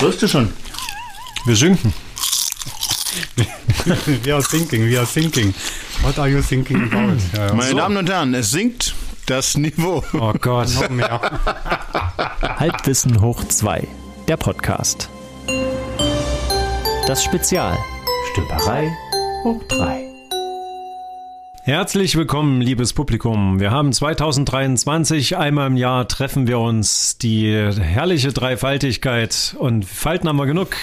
Wirst du schon? Wir sinken. we are thinking, we are thinking. What are you thinking about? Ja, Meine Damen und Herren, es sinkt das Niveau. Oh Gott. noch mehr. Halbwissen hoch 2, der Podcast. Das Spezial. Stümperei hoch 3. Herzlich willkommen, liebes Publikum. Wir haben 2023, einmal im Jahr treffen wir uns, die herrliche Dreifaltigkeit und Falten haben wir genug.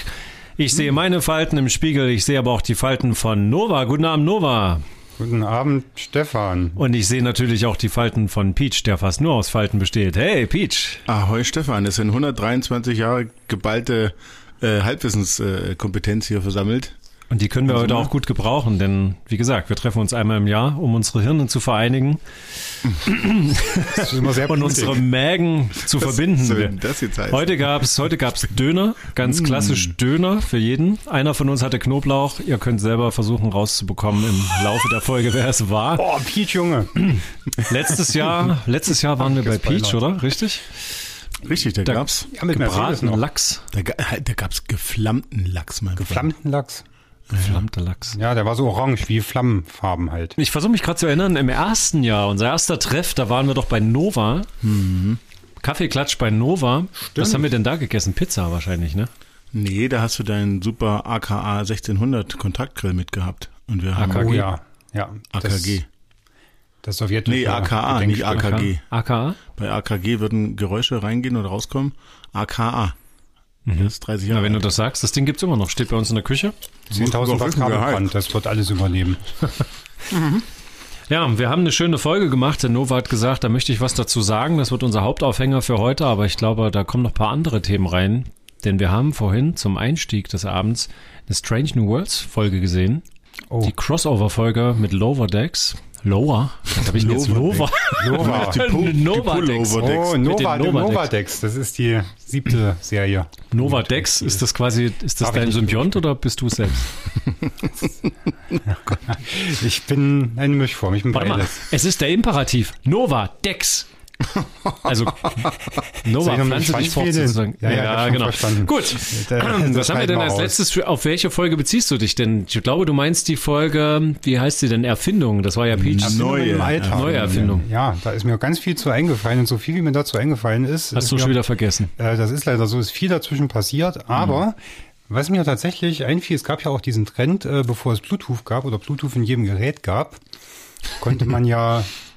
Ich sehe meine Falten im Spiegel, ich sehe aber auch die Falten von Nova. Guten Abend, Nova. Guten Abend, Stefan. Und ich sehe natürlich auch die Falten von Peach, der fast nur aus Falten besteht. Hey, Peach. Ahoi Stefan, es sind 123 Jahre geballte äh, Halbwissenskompetenz hier versammelt. Und die können wir Also, heute ne? auch gut gebrauchen, denn wie gesagt, wir treffen uns einmal im Jahr, um unsere Hirne zu vereinigen Das ist immer sehr und unsere Mägen zu verbinden. das jetzt heißen? Heute gab's heute gab's Döner, ganz klassisch Döner für jeden. Einer von uns hatte Knoblauch. Ihr könnt selber versuchen rauszubekommen im Laufe der Folge, wer es war. Boah, Peach, Junge. Letztes Jahr, letztes Jahr waren wir bei. Peach, oder? Richtig? Richtig, da Da- gab's, Ja, Gebratenen noch. Lachs, da, da gab's geflammten Lachs, mein Freund. Geflammten Lachs. Geflammter Lachs. Ja, der war so orange wie Flammenfarben halt. Ich versuche mich gerade zu erinnern, im ersten Jahr, unser erster Treff, da waren wir doch bei Nova. Kaffeeklatsch bei Nova. Was haben wir denn da gegessen? Pizza wahrscheinlich, ne? Nee, da hast du deinen super AKA 1600 Kontaktgrill mitgehabt. Und wir haben AKG. Oh ja. Ja. Das, AKG. das sowjetische Nee, AKA, nicht. AKG. AKA? Bei AKG würden Geräusche reingehen oder rauskommen. AKA. Das ist 30 Jahre Na, wenn du das sagst, das Ding gibt's immer noch. Steht bei uns in der Küche. 10.000 Muss Watt Kabelbrand, das wird alles überleben. Ja, wir haben eine schöne Folge gemacht. Der Nova hat gesagt, da möchte ich was dazu sagen. Das wird unser Hauptaufhänger für heute, aber ich glaube, da kommen noch ein paar andere Themen rein. Denn wir haben vorhin zum Einstieg des Abends eine Strange New Worlds Folge gesehen. Oh, Die Crossover-Folge mit Lower Decks. Lower? Was habe ich denn jetzt? Lower Nova. Nova. Die Pu- die Nova Decks. Pullover-Decks. Oh, Nova, Novadex. Novadex. Das ist die siebte Serie. Nova Dex, ist das quasi, ist das dein Symbiont oder bist du es selbst? Ich bin eine Mischform, ich bin Warte mal, beides. es ist der Imperativ. Nova Dex. Also Nova pflanze dich fort Schwanzfädeln? sozusagen. Ja, ja, schon genau. verstanden. Gut. Das Was haben wir denn als letztes? Für, auf welche Folge beziehst du dich denn? Ich glaube, du meinst die Folge, wie heißt sie denn? Erfindung. Das war ja Peach. Neue Im Alltag. Neue Erfindung. Ja, da ist mir ganz viel zu eingefallen und so viel, wie mir dazu eingefallen ist. Hast ist du mir, schon wieder vergessen. Äh, das ist leider so, ist viel dazwischen passiert, aber was mir tatsächlich einfiel, es gab ja auch diesen Trend, äh, bevor es Bluetooth gab oder Bluetooth in jedem Gerät gab, konnte man ja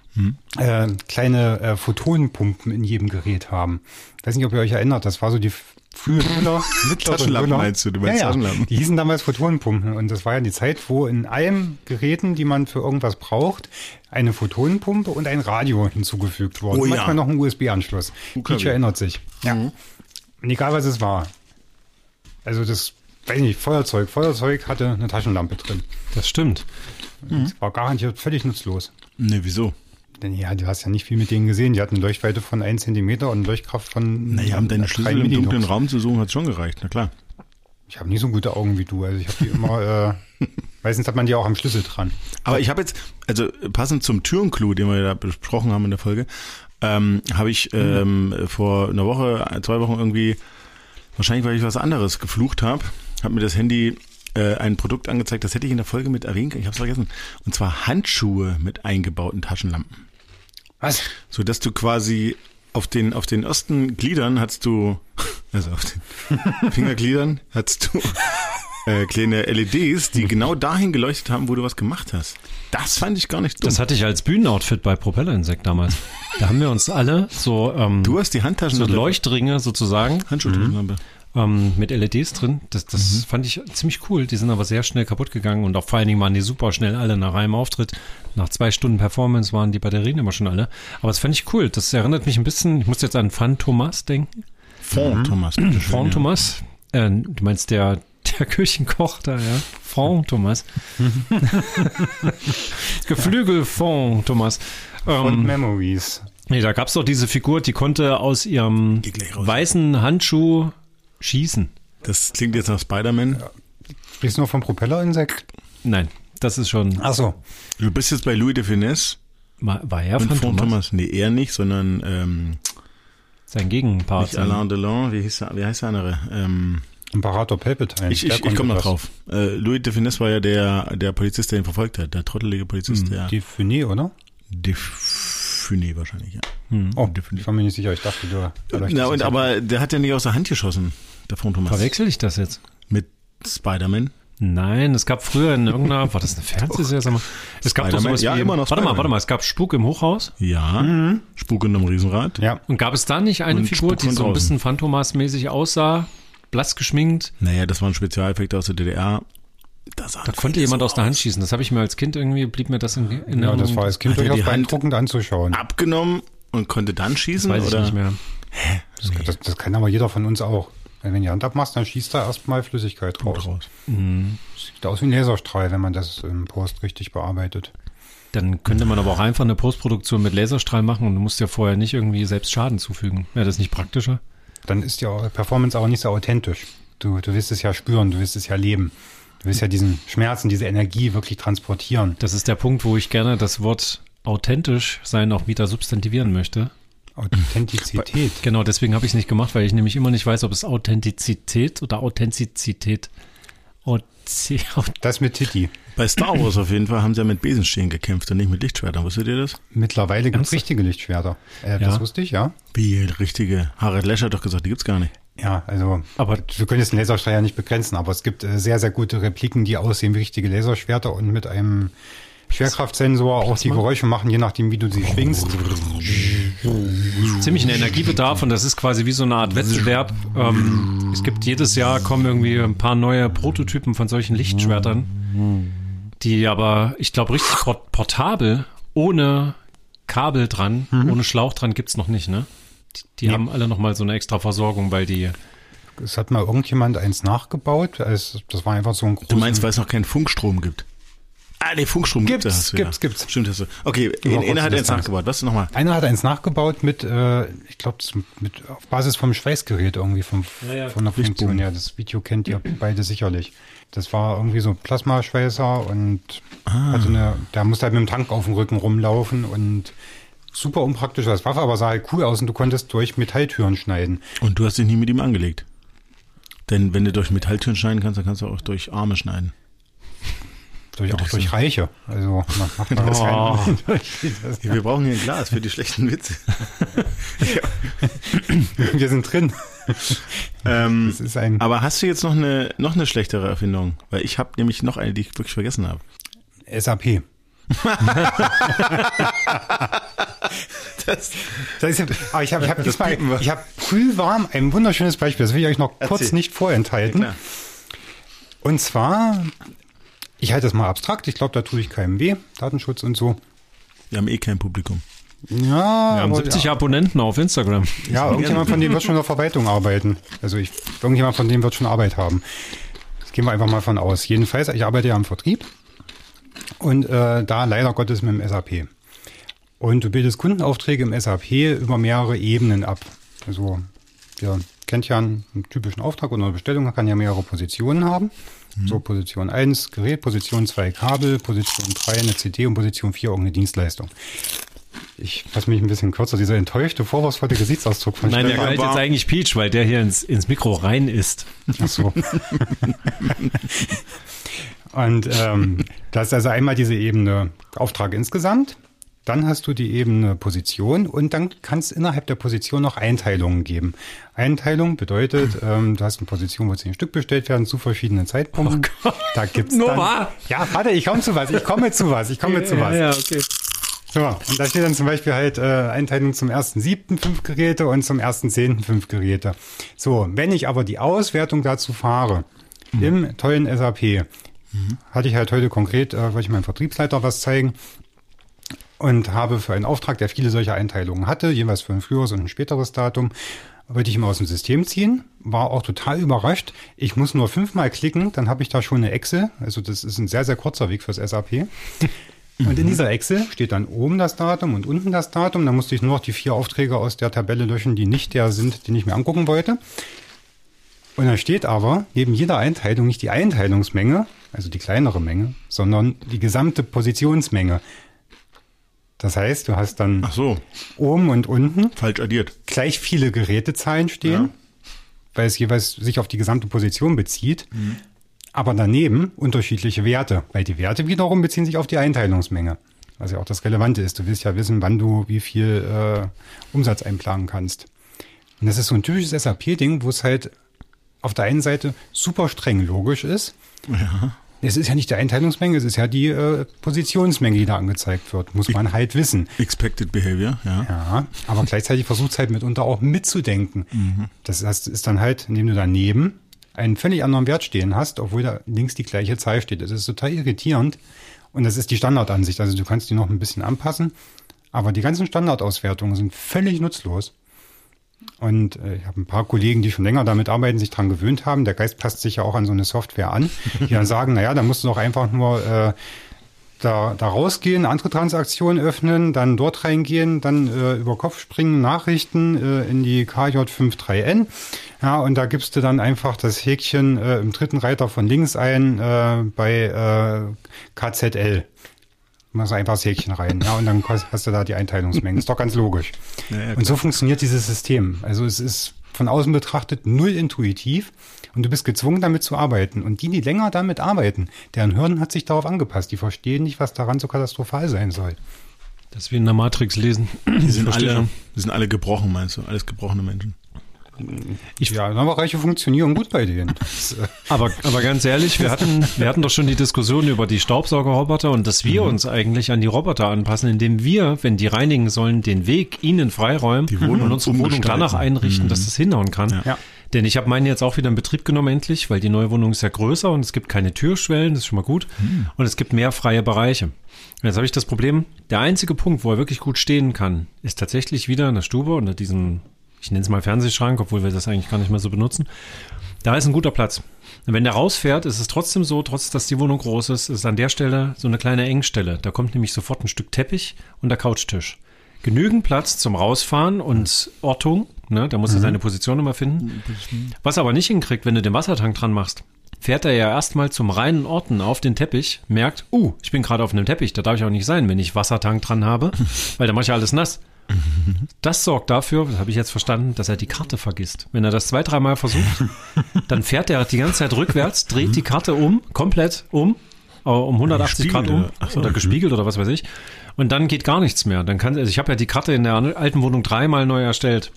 äh, kleine äh, Photonenpumpen in jedem Gerät haben. Ich weiß nicht, ob ihr euch erinnert, das war so die frühe Müller. Mütter Taschenlampen Müller. meinst du? Du meinst ja, ja. Taschenlampen. Die hießen damals Photonenpumpen und das war ja die Zeit, wo in allen Geräten, die man für irgendwas braucht, eine Photonenpumpe und ein Radio hinzugefügt wurden. Oh ja. Manchmal noch ein USB-Anschluss. Peach erinnert sich. Ja. Und egal was es war. Also das, weiß nicht, Feuerzeug. Feuerzeug hatte eine Taschenlampe drin. Das stimmt. Das war garantiert völlig nutzlos. Nee, wieso? Denn ja, du hast ja nicht viel mit denen gesehen. Die hatten eine Leuchtweite von 1 Zentimeter und eine Leuchtkraft von Naja, um deine Schlüssel im dunklen Raum zu suchen, hat schon gereicht, na klar. Ich habe nie so gute Augen wie du. Also ich habe die immer, äh, meistens hat man die auch am Schlüssel dran. Aber ich habe jetzt, also passend zum Türenclou, den wir da besprochen haben in der Folge, ähm, habe ich ähm, vor einer Woche, zwei Wochen irgendwie, wahrscheinlich weil ich was anderes geflucht habe, hat mir das Handy äh, ein Produkt angezeigt, das hätte ich in der Folge mit erwähnt, können, ich habe es vergessen. Und zwar Handschuhe mit eingebauten Taschenlampen. Was? So dass du quasi auf den, auf den ersten Gliedern hast du, also auf den Fingergliedern hast du äh, kleine LEDs, die genau dahin geleuchtet haben, wo du was gemacht hast. Das fand ich gar nicht dumm. Das hatte ich als Bühnenoutfit bei Propellerinsekt damals. Da haben wir uns alle so, ähm, du hast die Handtaschen so Leuchtringe sozusagen Handschuhtaschenlampe. Ähm, mit LEDs drin. Das, das fand ich ziemlich cool. Die sind aber sehr schnell kaputt gegangen und auch vor allen Dingen waren die super schnell alle nach einem Auftritt. Nach zwei Stunden Performance waren die Batterien immer schon alle. Aber das fand ich cool. Das erinnert mich ein bisschen, ich muss jetzt an Fan Thomas denken. Bitte schön, Fond ja. Thomas. Äh, du meinst der, der Küchenkoch da, ja? Fond Thomas. Geflügel Fond Thomas. Und Ähm, Memories. nee, da gab's doch diese Figur, die konnte aus ihrem weißen Handschuh schießen. Das klingt jetzt nach Spider-Man. Sprichst du nur vom Propellerinsekt? Nein, das ist schon. Ach so. Du bist jetzt bei Louis de Finesse War, war er von Fond Thomas? Thomas. Nee, er nicht, sondern ähm, sein Gegenpart. Nicht. Alain Delon, wie, hieß, wie heißt der andere? Ähm, Imperator Palpatine. ich der ich, ich komme noch drauf. Äh, Louis de Finesse war ja der, der Polizist, der ihn verfolgt hat, der trottelige Polizist, der Die Funé, oder? de Funé wahrscheinlich, ja. Oh, Definitiv. ich war mir nicht sicher. Ich dachte, du. Na, und, aber der hat ja nicht aus der Hand geschossen, der Phantomas. Verwechsel ich das jetzt? Mit Spider-Man. Nein, es gab früher in irgendeiner, war das eine Fernsehserie? Es gab doch sowas Ja, wie, immer noch warte mal, warte mal, es gab Spuk im Hochhaus. Ja. Spuk in einem Riesenrad. Ja, Und gab es da nicht eine Und Figur, Spuk die so ein bisschen Phantomas-mäßig aussaussah, blass geschminkt? Naja, das waren Spezialeffekte aus der DDR. Da, Da konnte jemand aus der Hand schießen. Das habe ich mir als Kind irgendwie, blieb mir das in, in ja, Erinnerung. das war als Kind durchaus beeindruckend anzuschauen. abgenommen und konnte dann schießen? Weiß ich oder? nicht mehr. Das, das, das kann aber jeder von uns auch. Wenn du die Hand abmachst, dann schießt da erstmal Flüssigkeit raus. raus. Sieht aus wie ein Laserstrahl, wenn man das im Post richtig bearbeitet. Dann könnte man aber auch einfach eine Postproduktion mit Laserstrahl machen und du musst ja vorher nicht irgendwie selbst Schaden zufügen. Wäre das nicht praktischer? Dann ist die Performance auch nicht so authentisch. Du, du willst es ja spüren, du willst es ja leben. Du willst ja diesen Schmerzen, diese Energie wirklich transportieren. Das ist der Punkt, wo ich gerne das Wort authentisch sein auch wieder substantivieren möchte. Authentizität. Genau, deswegen habe ich es nicht gemacht, weil ich nämlich immer nicht weiß, ob es Authentizität oder Authentizität. Authi- Das mit Titi. Bei Star Wars auf jeden Fall haben sie ja mit Besenstielen gekämpft und nicht mit Lichtschwertern. Wusstet ihr das? Mittlerweile gibt es richtige Lichtschwerter. Äh, Ja. Das wusste ich, ja. Wie richtige. Harald Lescher hat doch gesagt, die gibt's gar nicht. Ja, also Aber du könntest den Laserstrahl ja nicht begrenzen, aber es gibt äh, sehr, sehr gute Repliken, die aussehen wie richtige Laserschwerter und mit einem Schwerkraftsensor auch die Geräusche machen, je nachdem, wie du sie schwingst. ziemlichen Energiebedarf und das ist quasi wie so eine Art Wettbewerb. Ähm, es gibt jedes Jahr kommen irgendwie ein paar neue Prototypen von solchen Lichtschwertern, die aber, ich glaube, richtig port portabel, ohne Kabel dran, ohne Schlauch dran gibt's noch nicht, ne? Die, die haben alle nochmal so eine extra Versorgung, weil die Es hat mal irgendjemand eins nachgebaut. Es, das war einfach so ein großes. Du meinst, weil es noch keinen Funkstrom gibt? Ah, nee, Funkstrom Gibt's, gibt's. hast du, gibt's, ja. gibt's. Stimmt, hast du. Okay, in, einer hat er Distanz. nachgebaut. Was nochmal? Einer hat eins nachgebaut mit, äh, ich glaube, mit auf Basis vom Schweißgerät irgendwie vom, ja, von der Funktion. Ja, das Video kennt ihr beide sicherlich. Das war irgendwie so ein Plasmaschweißer und Ah. hatte eine, der musste halt mit dem Tank auf dem Rücken rumlaufen und super unpraktisch als Waffe, aber sah halt cool aus und du konntest durch Metalltüren schneiden. Und du hast dich nie mit ihm angelegt. Denn wenn du durch Metalltüren schneiden kannst, dann kannst du auch durch Arme schneiden. Durch, auch durch Reiche. Also man macht man das Oh. Das, Wir brauchen hier ein Glas für die schlechten Witze. wir sind drin. ähm, aber hast du jetzt noch eine, noch eine schlechtere Erfindung? Weil ich habe nämlich noch eine, die ich wirklich vergessen habe. SAP. Das, Das ist, ja- aber ich habe ich hab diesmal, ich habe brühwarm ein wunderschönes Beispiel. Das will ich euch noch kurz Erzähl. nicht vorenthalten. klar. Und zwar, ich halte das mal abstrakt. Ich glaube, da tue ich keinem weh. Datenschutz und so. Wir haben eh kein Publikum. Ja, wir haben aber 70 ja, Abonnenten auf Instagram. ja, irgendjemand von denen wird schon in der Verwaltung arbeiten. Also ich, irgendjemand von denen wird schon Arbeit haben. Das gehen wir einfach mal von aus. Jedenfalls, ich arbeite ja im Vertrieb und äh, da leider Gottes mit dem SAP. Und du bildest Kundenaufträge im SAP über mehrere Ebenen ab. Also, ihr kennt ja einen, einen typischen Auftrag oder eine Bestellung, kann ja mehrere Positionen haben. So, Position 1 Gerät, Position 2 Kabel, Position 3 eine CD und Position 4 irgendeine Dienstleistung. Ich fasse mich ein bisschen kürzer, dieser enttäuschte, vorwurfsvolle Gesichtsausdruck von Nein, der Stefan. galt jetzt eigentlich Peach, weil der hier ins, ins Mikro rein ist. Ach so. Und ähm, das ist also einmal diese Ebene Auftrag insgesamt. Dann hast du die Ebene Position und dann kann es innerhalb der Position noch Einteilungen geben. Einteilung bedeutet, ähm, du hast eine Position, wo zehn Stück bestellt werden zu verschiedenen Zeitpunkten. da gibt's Nur dann, wahr? Ja, warte, ich komme zu was, ich komme zu was, ich komme zu was. Ja, okay. So, und da steht dann zum Beispiel halt äh, Einteilung zum ersten siebten fünf Geräte und zum ersten zehnten fünf Geräte. So, wenn ich aber die Auswertung dazu fahre, im tollen SAP, hatte ich halt heute konkret, äh, wollte ich meinem Vertriebsleiter was zeigen und habe für einen Auftrag, der viele solcher Einteilungen hatte, jeweils für ein früheres und ein späteres Datum, wollte ich ihn aus dem System ziehen, war auch total überrascht. Ich muss nur fünfmal klicken, dann habe ich da schon eine Excel. Also das ist ein sehr, sehr kurzer Weg fürs SAP. Und in dieser Excel steht dann oben das Datum und unten das Datum. Da musste ich nur noch die vier Aufträge aus der Tabelle löschen, die nicht der sind, den ich mir angucken wollte. Und da steht aber neben jeder Einteilung nicht die Einteilungsmenge, also die kleinere Menge, sondern die gesamte Positionsmenge. Das heißt, du hast dann so, oben und unten falsch addiert. gleich viele Gerätezahlen stehen, Ja. weil es jeweils sich auf die gesamte Position bezieht. Aber daneben unterschiedliche Werte, weil die Werte wiederum beziehen sich auf die Einteilungsmenge. Was ja auch das Relevante ist. Du willst ja wissen, wann du wie viel äh, Umsatz einplanen kannst. Und das ist so ein typisches SAP-Ding, wo es halt auf der einen Seite super streng logisch ist. Es ist ja nicht die Einteilungsmenge, es ist ja die äh, Positionsmenge, die da angezeigt wird. Muss man halt wissen. Expected Behavior, ja. Ja, aber gleichzeitig versucht es halt mitunter auch mitzudenken. Das heißt, ist dann halt, indem du daneben einen völlig anderen Wert stehen hast, obwohl da links die gleiche Zahl steht. Das ist total irritierend. Und das ist die Standardansicht. Also du kannst die noch ein bisschen anpassen. Aber die ganzen Standardauswertungen sind völlig nutzlos. Und äh, ich habe ein paar Kollegen, die schon länger damit arbeiten, sich dran gewöhnt haben. Der Geist passt sich ja auch an so eine Software an, die dann sagen, naja, da musst du doch einfach nur äh, da, da rausgehen, andere Transaktionen öffnen, dann dort reingehen, dann äh, über Kopf springen, Nachrichten äh, in die KJ53N. Ja, und da gibst du dann einfach das Häkchen äh, im dritten Reiter von links ein äh, bei äh, KZL. Machst du einfach das Häkchen rein, ja, und dann hast du da die Einteilungsmengen. Ist doch ganz logisch. Ja, ja, und so funktioniert dieses System. Also es ist von außen betrachtet null intuitiv und du bist gezwungen, damit zu arbeiten. Und die, die länger damit arbeiten, deren Hirn hat sich darauf angepasst. Die verstehen nicht, was daran so katastrophal sein soll. Das ist wie in der Matrix lesen. Die sind, alle, die sind alle gebrochen, meinst du? Alles gebrochene Menschen. Ich- ja, Reiche funktionieren gut bei denen. Das, Aber, aber ganz ehrlich, wir hatten, wir hatten doch schon die Diskussion über die Staubsaugerroboter und dass wir uns eigentlich an die Roboter anpassen, indem wir, wenn die reinigen sollen, den Weg ihnen freiräumen und unsere Wohnung danach einrichten, dass es hinhauen kann. Ja. Ja. Denn ich habe meinen jetzt auch wieder in Betrieb genommen endlich, weil die neue Wohnung ist ja größer und es gibt keine Türschwellen, das ist schon mal gut. Und es gibt mehr freie Bereiche. Und jetzt habe ich das Problem, der einzige Punkt, wo er wirklich gut stehen kann, ist tatsächlich wieder in der Stube unter diesem, ich nenne es mal Fernsehschrank, obwohl wir das eigentlich gar nicht mehr so benutzen. Da ist ein guter Platz. Und wenn der rausfährt, ist es trotzdem so, trotz dass die Wohnung groß ist, ist an der Stelle so eine kleine Engstelle. Da kommt nämlich sofort ein Stück Teppich und der Couchtisch. Genügend Platz zum Rausfahren und Ortung. Ne, da muss er seine Position immer finden. Was er aber nicht hinkriegt, wenn du den Wassertank dran machst, fährt er ja erstmal zum reinen Orten auf den Teppich, merkt, uh, ich bin gerade auf einem Teppich, da darf ich auch nicht sein, wenn ich Wassertank dran habe, weil da mache ich alles nass. Das sorgt dafür, das habe ich jetzt verstanden, dass er die Karte vergisst. Wenn er das zwei, dreimal versucht, dann fährt er die ganze Zeit rückwärts, dreht die Karte um, komplett um, äh, um 180 Grad um so. oder gespiegelt oder was weiß ich. Und dann geht gar nichts mehr. Dann kann, also ich habe ja die Karte in der alten Wohnung dreimal neu erstellt.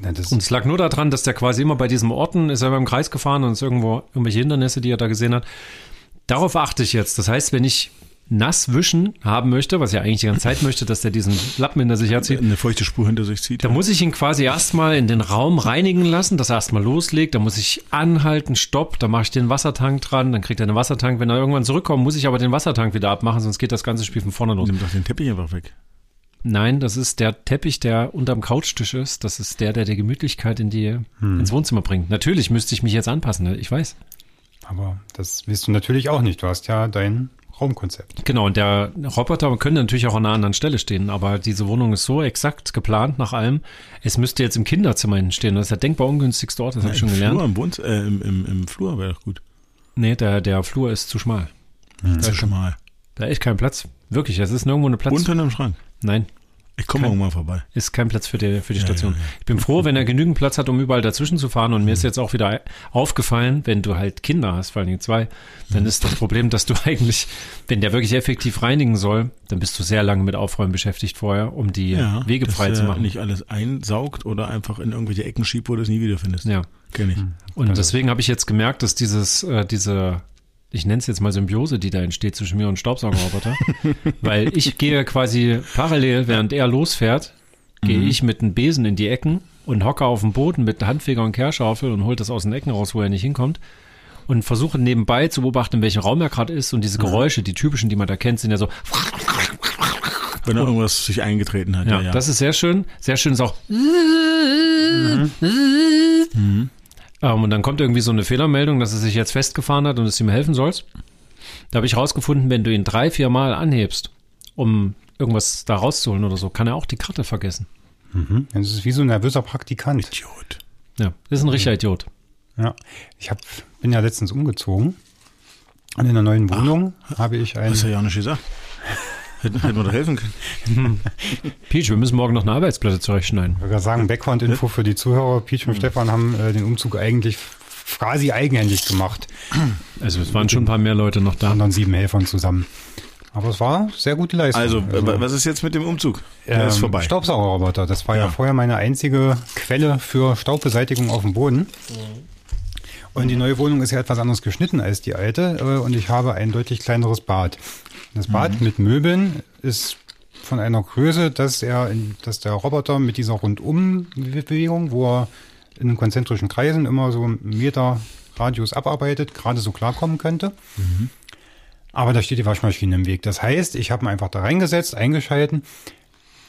das, Und es lag nur daran, dass der quasi immer bei diesem Orten ist er beim Kreis gefahren und ist irgendwo irgendwelche Hindernisse, die er da gesehen hat. Darauf achte ich jetzt. Das heißt, wenn ich nass wischen haben möchte, was ich eigentlich die ganze Zeit möchte, dass der diesen Lappen hinter sich herzieht, Eine feuchte Spur hinter sich zieht. da muss ich ihn quasi erstmal in den Raum reinigen lassen, dass er erstmal loslegt. Da muss ich anhalten, stopp, da mache ich den Wassertank dran, dann kriegt er den Wassertank. Wenn er irgendwann zurückkommt, muss ich aber den Wassertank wieder abmachen, sonst geht das ganze Spiel von vorne los. Nimm doch den Teppich einfach weg. Nein, das ist der Teppich, der unterm Couchtisch ist. Das ist der, der die Gemütlichkeit in die, ins Wohnzimmer bringt. Natürlich müsste ich mich jetzt anpassen, ne? ich weiß. aber das willst du natürlich auch nicht. Du hast ja dein Raumkonzept. Genau, und der Roboter könnte natürlich auch an einer anderen Stelle stehen, aber diese Wohnung ist so exakt geplant nach allem. Es müsste jetzt im Kinderzimmer hinten stehen. Das ist der denkbar ungünstigste Ort, das habe ich schon Im gelernt. Flur, im, Wohns äh, im, im, im Flur wäre doch gut. Nee, der, der Flur ist zu schmal. Zu schmal. Da ist kein Platz. Wirklich, es ist nirgendwo eine Platz. Unter einem Schrank. Nein, Ich komme Kein- irgendwann vorbei. ist kein Platz für die, für die Ja, Station. ja, ja. Ich bin froh, wenn er genügend Platz hat, um überall dazwischen zu fahren. Und mir ist jetzt auch wieder aufgefallen, wenn du halt Kinder hast, vor allen Dingen zwei, dann ist das Problem, dass du eigentlich, wenn der wirklich effektiv reinigen soll, dann bist du sehr lange mit Aufräumen beschäftigt vorher, um die Wege dass frei er zu machen. nicht alles einsaugt oder einfach in irgendwelche Ecken schiebt, wo du es nie wiederfindest. Ja. Kenn ich. Und deswegen habe ich jetzt gemerkt, dass dieses, äh, diese, ich nenne es jetzt mal Symbiose, die da entsteht zwischen mir und Staubsaugerroboter, weil ich gehe quasi parallel, während er losfährt, gehe ich mit einem Besen in die Ecken und hocke auf dem Boden mit Handfeger und Kehrschaufel und hole das aus den Ecken raus, wo er nicht hinkommt. Und versuche nebenbei zu beobachten, in welchem Raum er gerade ist. Und diese Geräusche, die typischen, die man da kennt, sind ja so, Wenn da irgendwas sich eingetreten hat. ja, Ja, ja. das ist sehr schön. Sehr schön ist auch. Ähm, und dann kommt irgendwie so eine Fehlermeldung, dass er sich jetzt festgefahren hat und es ihm helfen sollst. Da habe ich rausgefunden, wenn du ihn drei, vier Mal anhebst, um irgendwas da rauszuholen oder so, kann er auch die Karte vergessen. Mhm. Das ist wie so ein nervöser Praktikant. Idiot. Ja, das ist ein richtiger Idiot. Ja. Ich hab, bin ja letztens umgezogen. Und in der neuen Wohnung habe ich ein. Hast du ja nicht gesagt. Hätten, hätten wir doch helfen können. Peach, wir müssen morgen noch eine Arbeitsplatte zurechtschneiden. Ich würde sagen, Background-Info für die Zuhörer. Peach und Stefan haben äh, den Umzug eigentlich quasi eigenhändig gemacht. Also es waren schon ein paar mehr Leute noch da. Anderen sieben Helfern zusammen. Aber es war sehr gute Leistung. Also, äh, was ist jetzt mit dem Umzug? Der ist Ähm, vorbei. Staubsaugerroboter. Das war ja. Ja. vorher meine einzige Quelle für Staubbeseitigung auf dem Boden. Und die neue Wohnung ist ja etwas anders geschnitten als die alte. äh, Und ich habe ein deutlich kleineres Bad. Das Bad mit Möbeln ist von einer Größe, dass er, dass der Roboter mit dieser Rundumbewegung, wo er in konzentrischen Kreisen immer so einen Meter Radius abarbeitet, gerade so klarkommen könnte. Aber da steht die Waschmaschine im Weg. Das heißt, ich habe ihn einfach da reingesetzt, eingeschalten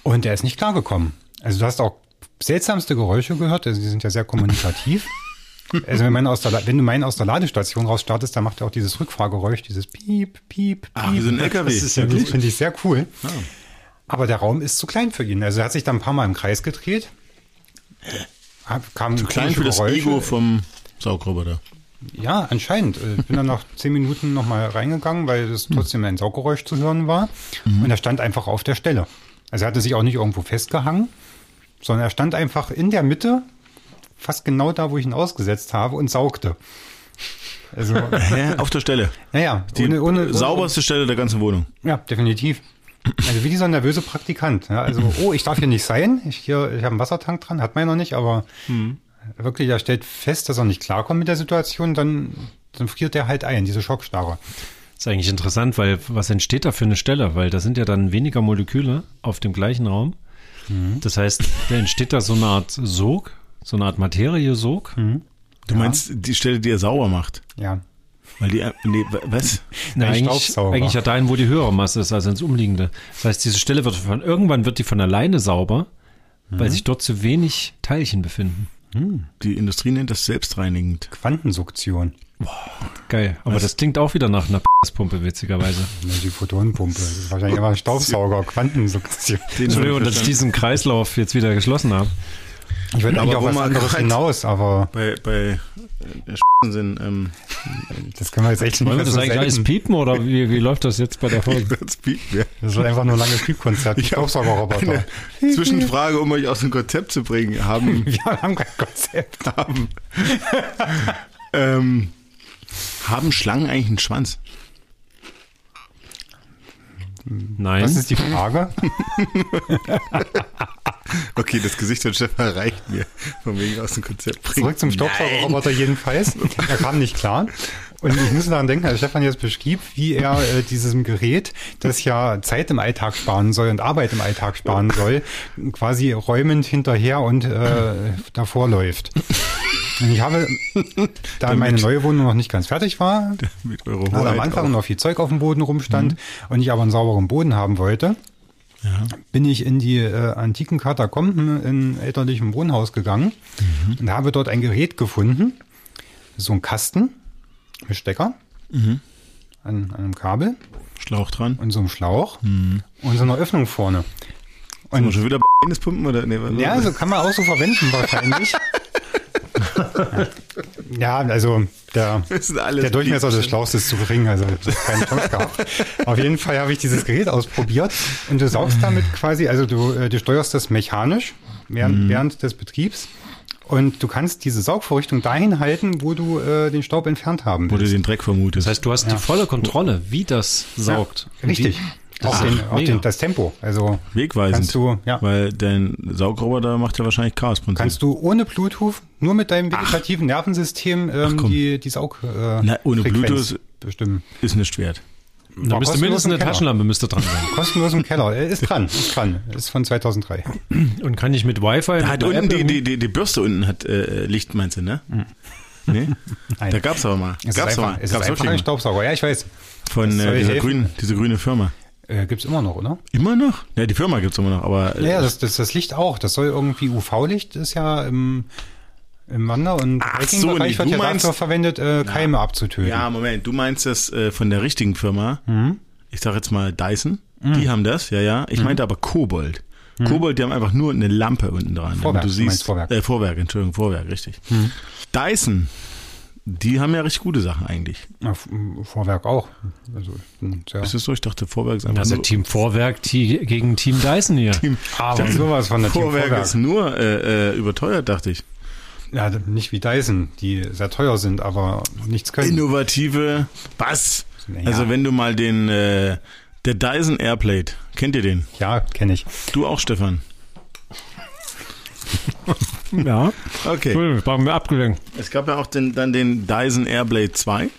und der ist nicht klargekommen. Also du hast auch seltsamste Geräusche gehört, also die sind ja sehr kommunikativ. Also wenn, man aus der, wenn du meinen aus der Ladestation raus startest, dann macht er auch dieses Rückfahrgeräusch, dieses Piep, Piep, Piep. Ah, wie so ein LKW. Das ist ja gut. finde ich sehr cool. Aber der Raum ist zu klein für ihn. Also er hat sich dann ein paar Mal im Kreis gedreht. Hab- Kam Zu klein für das Geräusche. Ego vom Saugroboter. Ja, anscheinend. Äh, Ich bin dann nach zehn Minuten nochmal reingegangen, weil es trotzdem ein Sauggeräusch zu hören war. Mhm. Und er stand einfach auf der Stelle. Also er hatte sich auch nicht irgendwo festgehangen, sondern er stand einfach in der Mitte, fast genau da, wo ich ihn ausgesetzt habe und saugte. Also, Hä? Auf der Stelle. naja, Die ohne, ohne, ohne, sauberste Stelle der ganzen Wohnung. Ja, definitiv. Also wie dieser nervöse Praktikant. Ja, also, oh, ich darf hier nicht sein. Ich, hier, ich habe einen Wassertank dran, hat meiner nicht, aber Mhm. wirklich, er stellt fest, dass er nicht klarkommt mit der Situation, dann, dann friert er halt ein, diese Schockstarre. ist eigentlich interessant, weil was entsteht da für eine Stelle? Weil da sind ja dann weniger Moleküle auf dem gleichen Raum. Das heißt, da entsteht da so eine Art Sog, so eine Art Materiesog. Du meinst die Stelle, die er sauber macht? Ja. Weil die, nee, wa- was? Na, eigentlich, eigentlich ja dahin, wo die höhere Masse ist, also ins Umliegende. Das heißt, diese Stelle wird von, irgendwann wird die von alleine sauber, weil sich dort zu wenig Teilchen befinden. Die Industrie nennt das selbstreinigend. Quantensuktion. Geil. Aber das klingt auch wieder nach einer Pumpe, witzigerweise. Die Photonenpumpe. Das ist wahrscheinlich immer ein Staubsauger. Quantensuktion. Entschuldigung, dass ich diesen Kreislauf jetzt wieder geschlossen habe. Ich würde eigentlich auf was anderes hinaus, aber bei, bei äh, sind, ähm, das können wir jetzt echt nicht Wollen wir das eigentlich alles piepen oder wie, wie läuft das jetzt bei der Folge? das piept mir. Das wird einfach nur ein langes Piepkonzert. Ich hab Staubsaugerroboter. Zwischenfrage, um euch aus dem Konzept zu bringen. Haben, Wir haben kein Konzept. haben, ähm, haben Schlangen eigentlich einen Schwanz? Nein. Das ist die Frage. Okay, das Gesicht von Stefan reicht mir. Von wegen aus dem Konzept bringen. Zurück zum Staubsaugerroboter jedenfalls. Er kam nicht klar. Und ich muss daran denken, als Stefan jetzt beschrieb, wie er äh, diesem Gerät, das ja Zeit im Alltag sparen soll und Arbeit im Alltag sparen soll, quasi räumend hinterher und äh, davor läuft. Und ich habe, da meine neue Wohnung noch nicht ganz fertig war, also am Anfang auch. noch viel Zeug auf dem Boden rumstand und ich aber einen sauberen Boden haben wollte, bin ich in die äh, antiken Katakomben in elterlichem Wohnhaus gegangen und habe dort ein Gerät gefunden, so ein Kasten mit Stecker an, an einem Kabel Schlauch dran. und so einem Schlauch und so einer Öffnung vorne. Und schon wieder pumpen oder? Nee, ja, so kann man auch so verwenden wahrscheinlich. ja, also der, der Durchmesser des. Schlauchs ist zu gering, also ich habe keine Chance gehabt. Auf jeden Fall habe ich dieses Gerät ausprobiert und du saugst damit quasi, also du, äh, du steuerst das mechanisch während, während des Betriebs und du kannst diese Saugvorrichtung dahin halten, wo du äh, den Staub entfernt haben Wo du willst. den Dreck vermutest. Das heißt, du hast die volle Kontrolle, wie das saugt. Und Richtig. Das den, ist auch den, das Tempo. Also Wegweisend. kannst du, ja, Weil dein Saugroboter macht ja wahrscheinlich Chaosprinzip. kannst du ohne Bluetooth nur mit deinem vegetativen Nervensystem ähm, komm. die, die Saug äh, Na, ohne Frequenz Bluetooth- bestimmen. Ist nicht wert. da War müsste mindestens eine Keller. Taschenlampe müsste dran sein. Kostenlos im Keller. Er ist dran, ist dran. Ist von 2003. Und kann ich mit Wi-Fi... Da hat unten die, die, die, die Bürste unten hat äh, Licht, meinst du, ne? Nee? Nein. Da gab's aber mal. es ist Gab's einfach, mal. es ist Gab's einfach wirklich ein. Staubsauger. Ja, ich weiß. Von äh, dieser, grünen, diese grüne Firma. Äh, gibt's immer noch, oder? Immer noch? Ja, die Firma gibt's immer noch, aber äh, Ja, das, das, das Licht auch. Das soll irgendwie UV-Licht ist ja im, im Wander- und Ach so, nee, wird du ja meinst- dafür verwendet, äh, Keime abzutöten. Ja, Moment, du meinst das äh, von der richtigen Firma. Mhm. Ich sag jetzt mal Dyson. Die haben das, ja, ja. Ich meinte aber Kobold. Kobold, die haben einfach nur eine Lampe unten dran. Mhm. Vorwerk, du du meinst siehst, Vorwerk. Mhm. Äh, Vorwerk, Entschuldigung, Vorwerk, richtig. Dyson die haben ja richtig gute Sachen eigentlich. Ja, Vorwerk auch. Also, sehr Ist das so? Ich dachte, Vorwerk ist einfach Also nur... Team Vorwerk gegen Team Dyson hier. aber sowas von der Team Vorwerk, Vorwerk. ist nur äh, äh, überteuert, dachte ich. Ja, nicht wie Dyson, die sehr teuer sind, aber nichts können. Innovative, was? Naja. Also wenn du mal den, äh, der Dyson Airplate, kennt ihr den? Ja, kenne ich. Du auch, Stefan? Ja. Okay. Cool, ich war mir abgelenkt. Es gab ja auch den, dann den Dyson Airblade 2.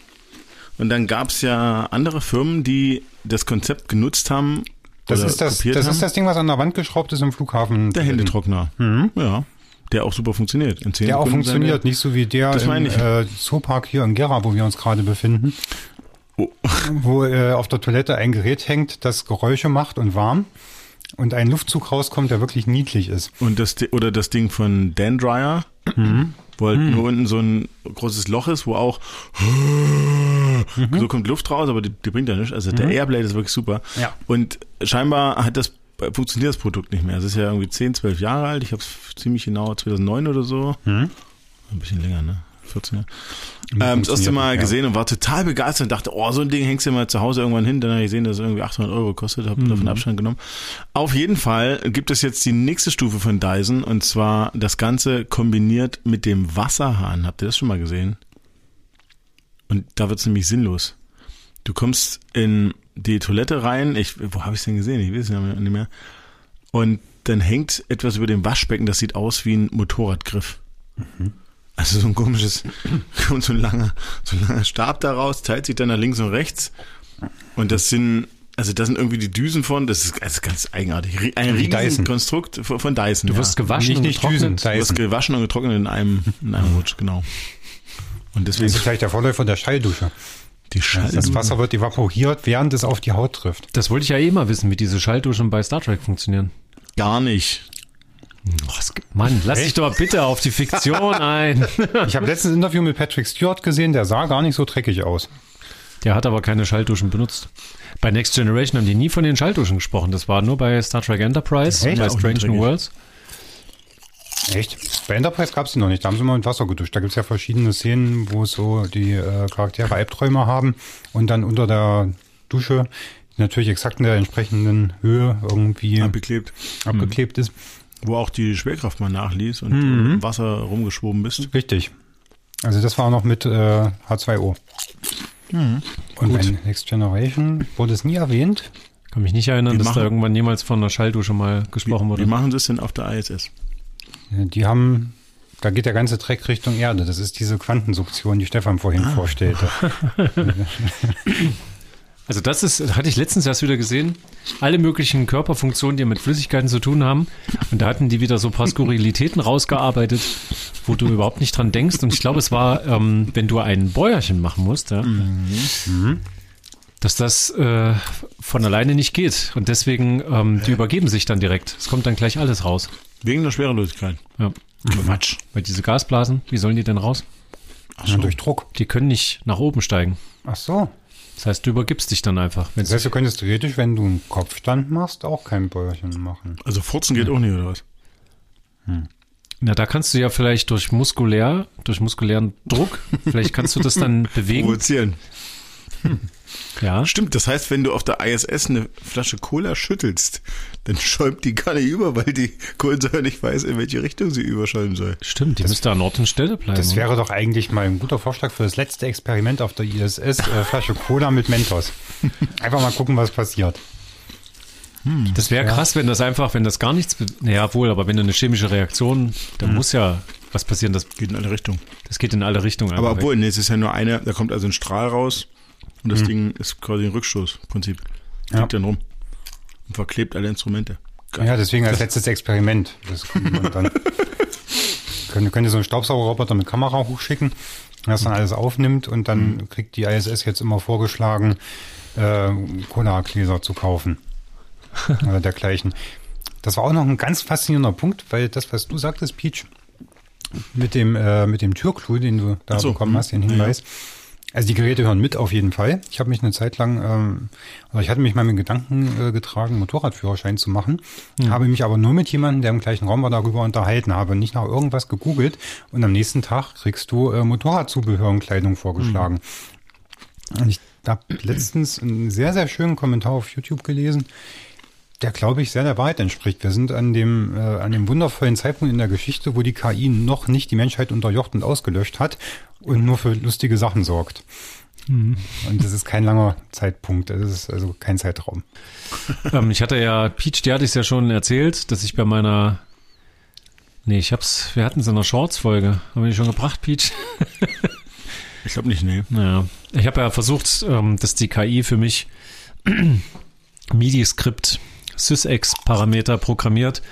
Und dann gab es ja andere Firmen, die das Konzept genutzt haben. Das ist das, das haben. ist das Ding, was an der Wand geschraubt ist im Flughafen. Der Händetrockner. Ja. Der auch super funktioniert. Der auch funktioniert, nicht so wie der Das im äh, Zoopark hier in Gera, wo wir uns gerade befinden, Oh. wo äh, auf der Toilette ein Gerät hängt, das Geräusche macht und warm und ein Luftzug rauskommt, der wirklich niedlich ist. Und das, oder das Ding von Dan Dryer, Mhm. wo halt nur unten so ein großes Loch ist, wo auch Mhm. so kommt Luft raus, aber die, die bringt ja nichts. Also der Airblade ist wirklich super. Ja. Und scheinbar hat das funktioniert das Produkt nicht mehr. Es ist ja irgendwie 10, 12 Jahre alt. Ich habe es ziemlich genau 2009 oder so. Mhm. Ein bisschen länger, ne? 14 Jahre. Ähm, das erste Mal mehr. gesehen und war total begeistert und dachte, oh, so ein Ding hängst du mal zu Hause irgendwann hin. Dann habe ich gesehen, dass es irgendwie 800 Euro kostet, habe Mhm. davon Abstand genommen. Auf jeden Fall gibt es jetzt die nächste Stufe von Dyson und zwar das Ganze kombiniert mit dem Wasserhahn. Habt ihr das schon mal gesehen? Und da wird es nämlich sinnlos. Du kommst in die Toilette rein. Ich, wo habe ich es denn gesehen? Ich weiß es ja nicht mehr. Und dann hängt etwas über dem Waschbecken, das sieht aus wie ein Motorradgriff. Also so ein komisches, kommt so ein langer, so ein langer Stab da raus, teilt sich dann nach links und rechts. Und das sind, also das sind irgendwie die Düsen von, das ist, das ist ganz eigenartig. Ein Wie Dyson. riesen Konstrukt von von Dyson. Du ja. wirst gewaschen Nicht, und nicht Düsen, getrocknet. Du wirst gewaschen und getrocknet in einem, in einem Rutsch, genau. Und deswegen Das ist vielleicht der Vorläufer der Schalldusche. die Scheiße. Das Wasser wird evaporiert, während es auf die Haut trifft. Das wollte ich ja eh mal wissen, wie diese Schaltduschen bei Star Trek funktionieren. Gar nicht. Gibt- Mann, lass dich doch bitte auf die Fiktion ein. Ich habe letztens ein Interview mit Patrick Stewart gesehen, der sah gar nicht so dreckig aus. Der hat aber keine Schaltduschen benutzt. Bei Next Generation haben die nie von den Schaltduschen gesprochen. Das war nur bei Star Trek Enterprise und bei Strange New. Worlds. Echt? Bei Enterprise gab es die noch nicht. Da haben sie mal mit Wasser geduscht. Da gibt es ja verschiedene Szenen, wo so die äh, Charaktere Albträume haben und dann unter der Dusche die natürlich exakt in der entsprechenden Höhe irgendwie Abgeklebt. abgeklebt ist. Wo auch die Schwerkraft mal nachließ und Mhm. du im Wasser rumgeschwoben bist. Richtig. Also das war noch mit äh, H2O. Und bei Next Generation wurde es nie erwähnt. Kann mich nicht erinnern, Die dass machen- da irgendwann jemals von einer Schalldusche mal gesprochen Wie wurde. machen sie es denn auf der ISS? Die haben, da geht der ganze Dreck Richtung Erde. Das ist diese Quantensuktion, die Stefan vorhin vorstellte. Also das ist, hatte ich letztens erst wieder gesehen, alle möglichen Körperfunktionen, die mit Flüssigkeiten zu tun haben. Und da hatten die wieder so ein paar Skurrilitäten rausgearbeitet, wo du überhaupt nicht dran denkst. Und ich glaube, es war, ähm, wenn du ein Bäuerchen machen musst, ja, dass das äh, von alleine nicht geht. Und deswegen, ähm, die übergeben sich dann direkt. Es kommt dann gleich alles raus. Wegen der Schwerelosigkeit. Ja. Quatsch. Weil diese Gasblasen, wie sollen die denn raus? Ach so. durch Druck. Die können nicht nach oben steigen. Ach so. Das heißt, du übergibst dich dann einfach. Das heißt, du könntest theoretisch, wenn du einen Kopfstand machst, auch kein Bäuerchen machen. Also Furzen geht auch nicht, oder was? Na, da kannst du ja vielleicht durch muskulär, durch muskulären Druck, vielleicht kannst du das dann bewegen. Provozieren. Ja. Stimmt, das heißt, wenn du auf der ISS eine Flasche Cola schüttelst, dann schäumt die gar nicht über, weil die Kohlensäure nicht weiß, in welche Richtung sie überschäumen soll. Stimmt, die müsste an Ort und Stelle bleiben. Das wäre doch eigentlich mal ein guter Vorschlag für das letzte Experiment auf der ISS. Äh, Flasche Cola mit Mentos. Einfach mal gucken, was passiert. das wäre krass, wenn das einfach, wenn das gar nichts, naja, wohl, aber wenn du eine chemische Reaktion, da muss ja was passieren, das, Geht in alle Richtungen. das geht in alle Richtungen. Aber obwohl, nee, es ist ja nur eine, da kommt also ein Strahl raus und das Ding ist quasi ein Rückstoßprinzip. Ja. Liegt dann rum und verklebt alle Instrumente. Geil. Ja, deswegen als letztes Experiment. Das dann können, könnt ihr so einen Staubsaugerroboter mit Kamera hochschicken, das dann alles aufnimmt und dann kriegt die ISS jetzt immer vorgeschlagen, äh, Cola-Gläser zu kaufen. Oder dergleichen. Das war auch noch ein ganz faszinierender Punkt, weil das, was du sagtest, Peach, mit dem, äh, mit dem Türklu, den du da so, bekommen hm. hast, den Ja, Hinweis, Also die Geräte hören mit auf jeden Fall. Ich habe mich eine Zeit lang, ähm, also ich hatte mich mal mit Gedanken äh, getragen, Motorradführerschein zu machen, habe mich aber nur mit jemandem, der im gleichen Raum war, darüber unterhalten, habe nicht nach irgendwas gegoogelt und am nächsten Tag kriegst du äh, Motorradzubehör und Kleidung vorgeschlagen. Und ich habe letztens einen sehr, sehr schönen Kommentar auf YouTube gelesen, der, glaube ich, sehr der Wahrheit entspricht. Wir sind an dem, äh, an dem wundervollen Zeitpunkt in der Geschichte, wo die KI noch nicht die Menschheit unterjocht und ausgelöscht hat und nur für lustige Sachen sorgt. Und das ist kein langer Zeitpunkt, das ist also kein Zeitraum. ähm, ich hatte ja, Peach, die hatte ich ja schon erzählt, dass ich bei meiner, nee, ich hab's, wir hatten es in einer Shorts-Folge. Haben wir die schon gebracht, Peach? Ich glaube nicht, nee. Naja, ich habe ja versucht, ähm, dass die KI für mich MIDI-Skript Sysex-Parameter programmiert,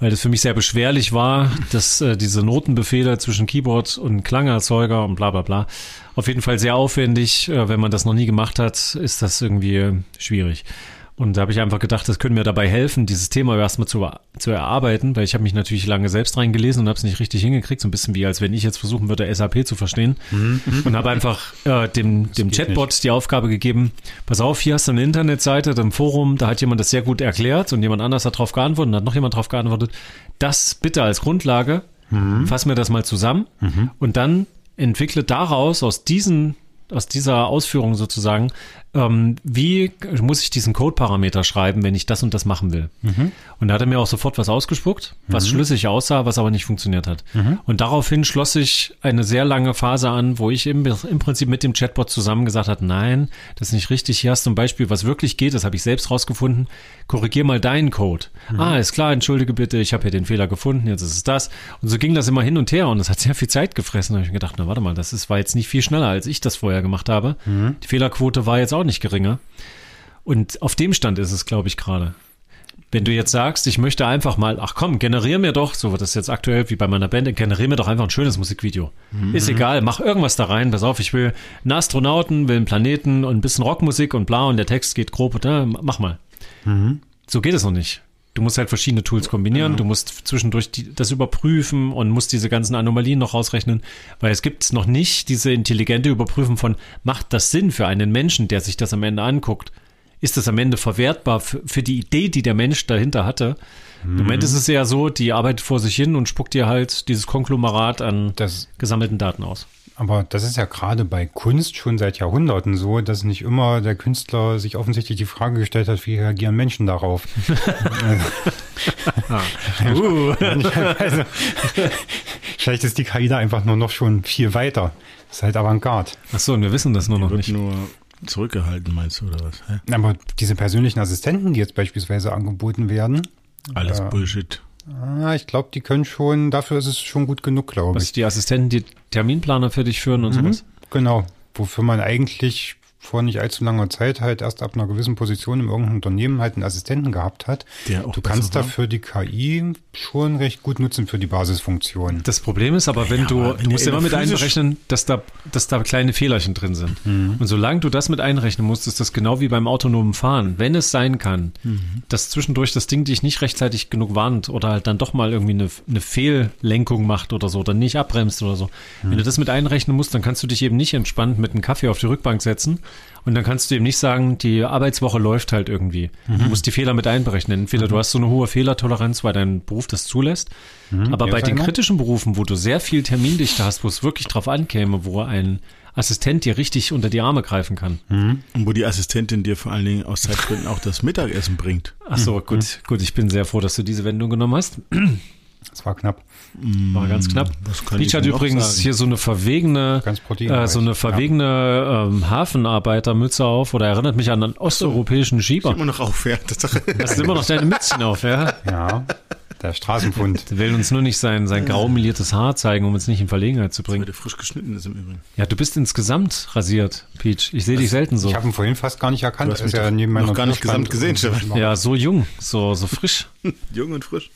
weil das für mich sehr beschwerlich war, dass äh, diese Notenbefehle zwischen Keyboard und Klangerzeuger und bla bla bla. Auf jeden Fall sehr aufwendig. Äh, wenn man das noch nie gemacht hat, ist das irgendwie schwierig. Und da habe ich einfach gedacht, das könnte mir dabei helfen, dieses Thema erstmal zu, zu erarbeiten, weil ich habe mich natürlich lange selbst reingelesen und habe es nicht richtig hingekriegt, so ein bisschen wie als wenn ich jetzt versuchen würde, SAP zu verstehen. Und habe einfach äh, dem, dem Chatbot die Aufgabe gegeben, pass auf, hier hast du eine Internetseite, im Forum, da hat jemand das sehr gut erklärt und jemand anders hat darauf geantwortet und hat noch jemand darauf geantwortet. Das bitte als Grundlage, fass mir das mal zusammen und dann entwickle daraus, aus diesen aus dieser Ausführung sozusagen, ähm, wie muss ich diesen Code-Parameter schreiben, wenn ich das und das machen will. Und da hat er mir auch sofort was ausgespuckt, was schlüssig aussah, was aber nicht funktioniert hat. Und daraufhin schloss sich eine sehr lange Phase an, wo ich im, im Prinzip mit dem Chatbot zusammen gesagt hat, nein, das ist nicht richtig. Hier hast du ein Beispiel, was wirklich geht, das habe ich selbst rausgefunden. Korrigier mal deinen Code. Ah, ist klar, entschuldige bitte, ich habe hier den Fehler gefunden, jetzt ist es das. Und so ging das immer hin und her und es hat sehr viel Zeit gefressen. Da habe ich mir gedacht, na warte mal, das ist, war jetzt nicht viel schneller, als ich das vorher gemacht habe. Die Fehlerquote war jetzt auch nicht geringer. Und auf dem Stand ist es, glaube ich, gerade. Wenn du jetzt sagst, ich möchte einfach mal, ach komm, generier mir doch, so wird das jetzt aktuell wie bei meiner Band, generier mir doch einfach ein schönes Musikvideo. Ist egal, mach irgendwas da rein, pass auf, ich will einen Astronauten, will einen Planeten und ein bisschen Rockmusik und bla und der Text geht grob, ne, mach mal. So geht es noch nicht. Du musst halt verschiedene Tools kombinieren, du musst zwischendurch die, das überprüfen und musst diese ganzen Anomalien noch rausrechnen, weil es gibt noch nicht diese intelligente Überprüfung von, macht das Sinn für einen Menschen, der sich das am Ende anguckt? Ist das am Ende verwertbar für, für die Idee, die der Mensch dahinter hatte? Im Moment ist es eher so, die arbeitet vor sich hin und spuckt dir halt dieses Konglomerat an Das, gesammelten Daten aus. Aber das ist ja gerade bei Kunst schon seit Jahrhunderten so, dass nicht immer der Künstler sich offensichtlich die Frage gestellt hat, wie reagieren Menschen darauf. Uh. also, vielleicht ist die KI da einfach nur noch schon viel weiter. Das ist halt Avantgarde. Achso, und wir wissen das nur noch Wird nicht. nur zurückgehalten, meinst du, oder was? Hä? Aber diese persönlichen Assistenten, die jetzt beispielsweise angeboten werden, Alles Ja. Bullshit. Ah, ich glaube, die können schon, dafür ist es schon gut genug, glaube ich. die Assistenten, die Terminplaner für dich führen und sowas. Genau, wofür man eigentlich vor nicht allzu langer Zeit halt erst ab einer gewissen Position in irgendeinem Unternehmen halt einen Assistenten gehabt hat. Der auch du kannst war. dafür die KI schon recht gut nutzen für die Basisfunktion. Das Problem ist aber, wenn Ja, du, du musst immer mit einberechnen, dass da, dass da kleine Fehlerchen drin sind. Und solange du das mit einrechnen musst, ist das genau wie beim autonomen Fahren. Wenn es sein kann, dass zwischendurch das Ding dich nicht rechtzeitig genug warnt oder halt dann doch mal irgendwie eine, eine Fehllenkung macht oder so oder nicht abbremst oder so. Wenn du das mit einrechnen musst, dann kannst du dich eben nicht entspannt mit einem Kaffee auf die Rückbank setzen und dann kannst du eben nicht sagen, die Arbeitswoche läuft halt irgendwie. Du musst die Fehler mit einberechnen. Entweder du hast so eine hohe Fehlertoleranz, weil dein Beruf das zulässt, aber Ja, bei den kritischen Berufen, wo du sehr viel Termindichte hast, wo es wirklich drauf ankäme, wo ein Assistent dir richtig unter die Arme greifen kann. Und wo die Assistentin dir vor allen Dingen aus Zeitgründen auch das Mittagessen bringt. Ach so, gut, gut, ich bin sehr froh, dass du diese Wendung genommen hast. Das war knapp. War ganz knapp. Ich hat übrigens sagen? hier so eine verwegene, äh, so eine verwegene ähm, Hafenarbeitermütze auf oder erinnert mich an einen osteuropäischen Schieber. Immer noch auf, ja. Das ist Das ist immer noch deine Mützchen auf, ja? Ja, der Straßenfund. Der will uns nur nicht sein, sein graumeliertes Haar zeigen, um uns nicht in Verlegenheit zu bringen. Heute frisch geschnitten ist im Übrigen. Ja, du bist insgesamt rasiert, Peach. Ich sehe dich selten so. Ich habe ihn vorhin fast gar nicht erkannt. Du hast Er ist ja neben noch gar nicht gesamt gesehen, Stefan. Ja, so jung, so, so frisch. Jung und frisch.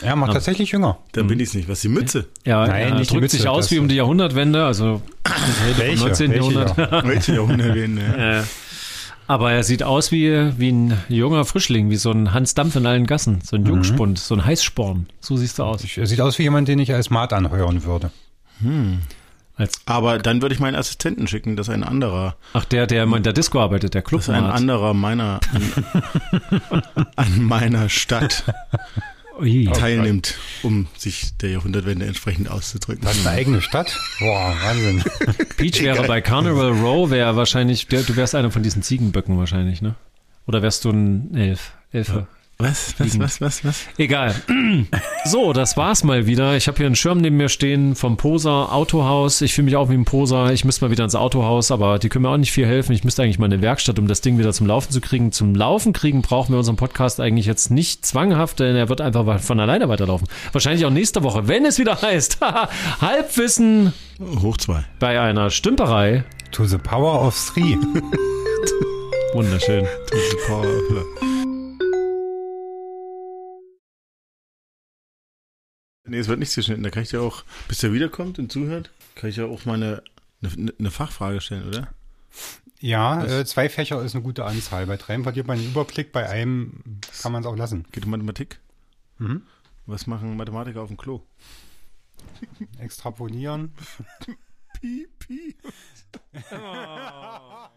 Er macht tatsächlich jünger. Da bin ich's nicht. Was, die Mütze? Ja, Nein, er nicht die drückt Mütze, sich aus das- wie um die Jahrhundertwende, also Welche? 19. Welche Jahrhundert. Welche Jahrhundert wen, ja. Äh, Aber er sieht aus wie, wie ein junger Frischling, wie so ein Hans Dampf in allen Gassen, so ein Jungspund, so ein Heißsporn. So siehst du aus. Er sieht aus wie jemand, den ich als Maat anheuern würde. Als, Aber dann würde ich meinen Assistenten schicken, dass ein anderer, ach, der, der in der Disco arbeitet, der dass ein Clubmat. anderer meiner an, an meiner Stadt Ui. teilnimmt, um sich der Jahrhundertwende entsprechend auszudrücken. Das ist eine eigene Stadt? Boah, Wahnsinn. Peach wäre bei Carnival Row, wäre wahrscheinlich, der, du wärst einer von diesen Ziegenböcken wahrscheinlich, ne? Oder wärst du ein Elf? Elfe? Was? Was? Was? Was? Was? Egal. So, das war's mal wieder. Ich habe hier einen Schirm neben mir stehen vom Poser Autohaus. Ich fühle mich auch wie ein Poser. Ich müsste mal wieder ins Autohaus, aber die können mir auch nicht viel helfen. Ich müsste eigentlich mal in eine Werkstatt, um das Ding wieder zum Laufen zu kriegen. Zum Laufen kriegen brauchen wir unseren Podcast eigentlich jetzt nicht zwanghaft, denn er wird einfach von alleine weiterlaufen. Wahrscheinlich auch nächste Woche, wenn es wieder heißt. Halbwissen Hoch zwei. bei einer Stümperei. To the power of three. Wunderschön. Nee, es wird nicht geschnitten. Da kann ich dir auch, bis der wiederkommt und zuhört, kann ich ja auch mal eine, eine, eine Fachfrage stellen, oder? Ja, äh, zwei Fächer ist eine gute Anzahl. Bei dreien verliert man den Überblick, bei einem kann man es auch lassen. Geht um Mathematik? Mhm. Was machen Mathematiker auf dem Klo? Extrapolieren. Pi, pi. Oh.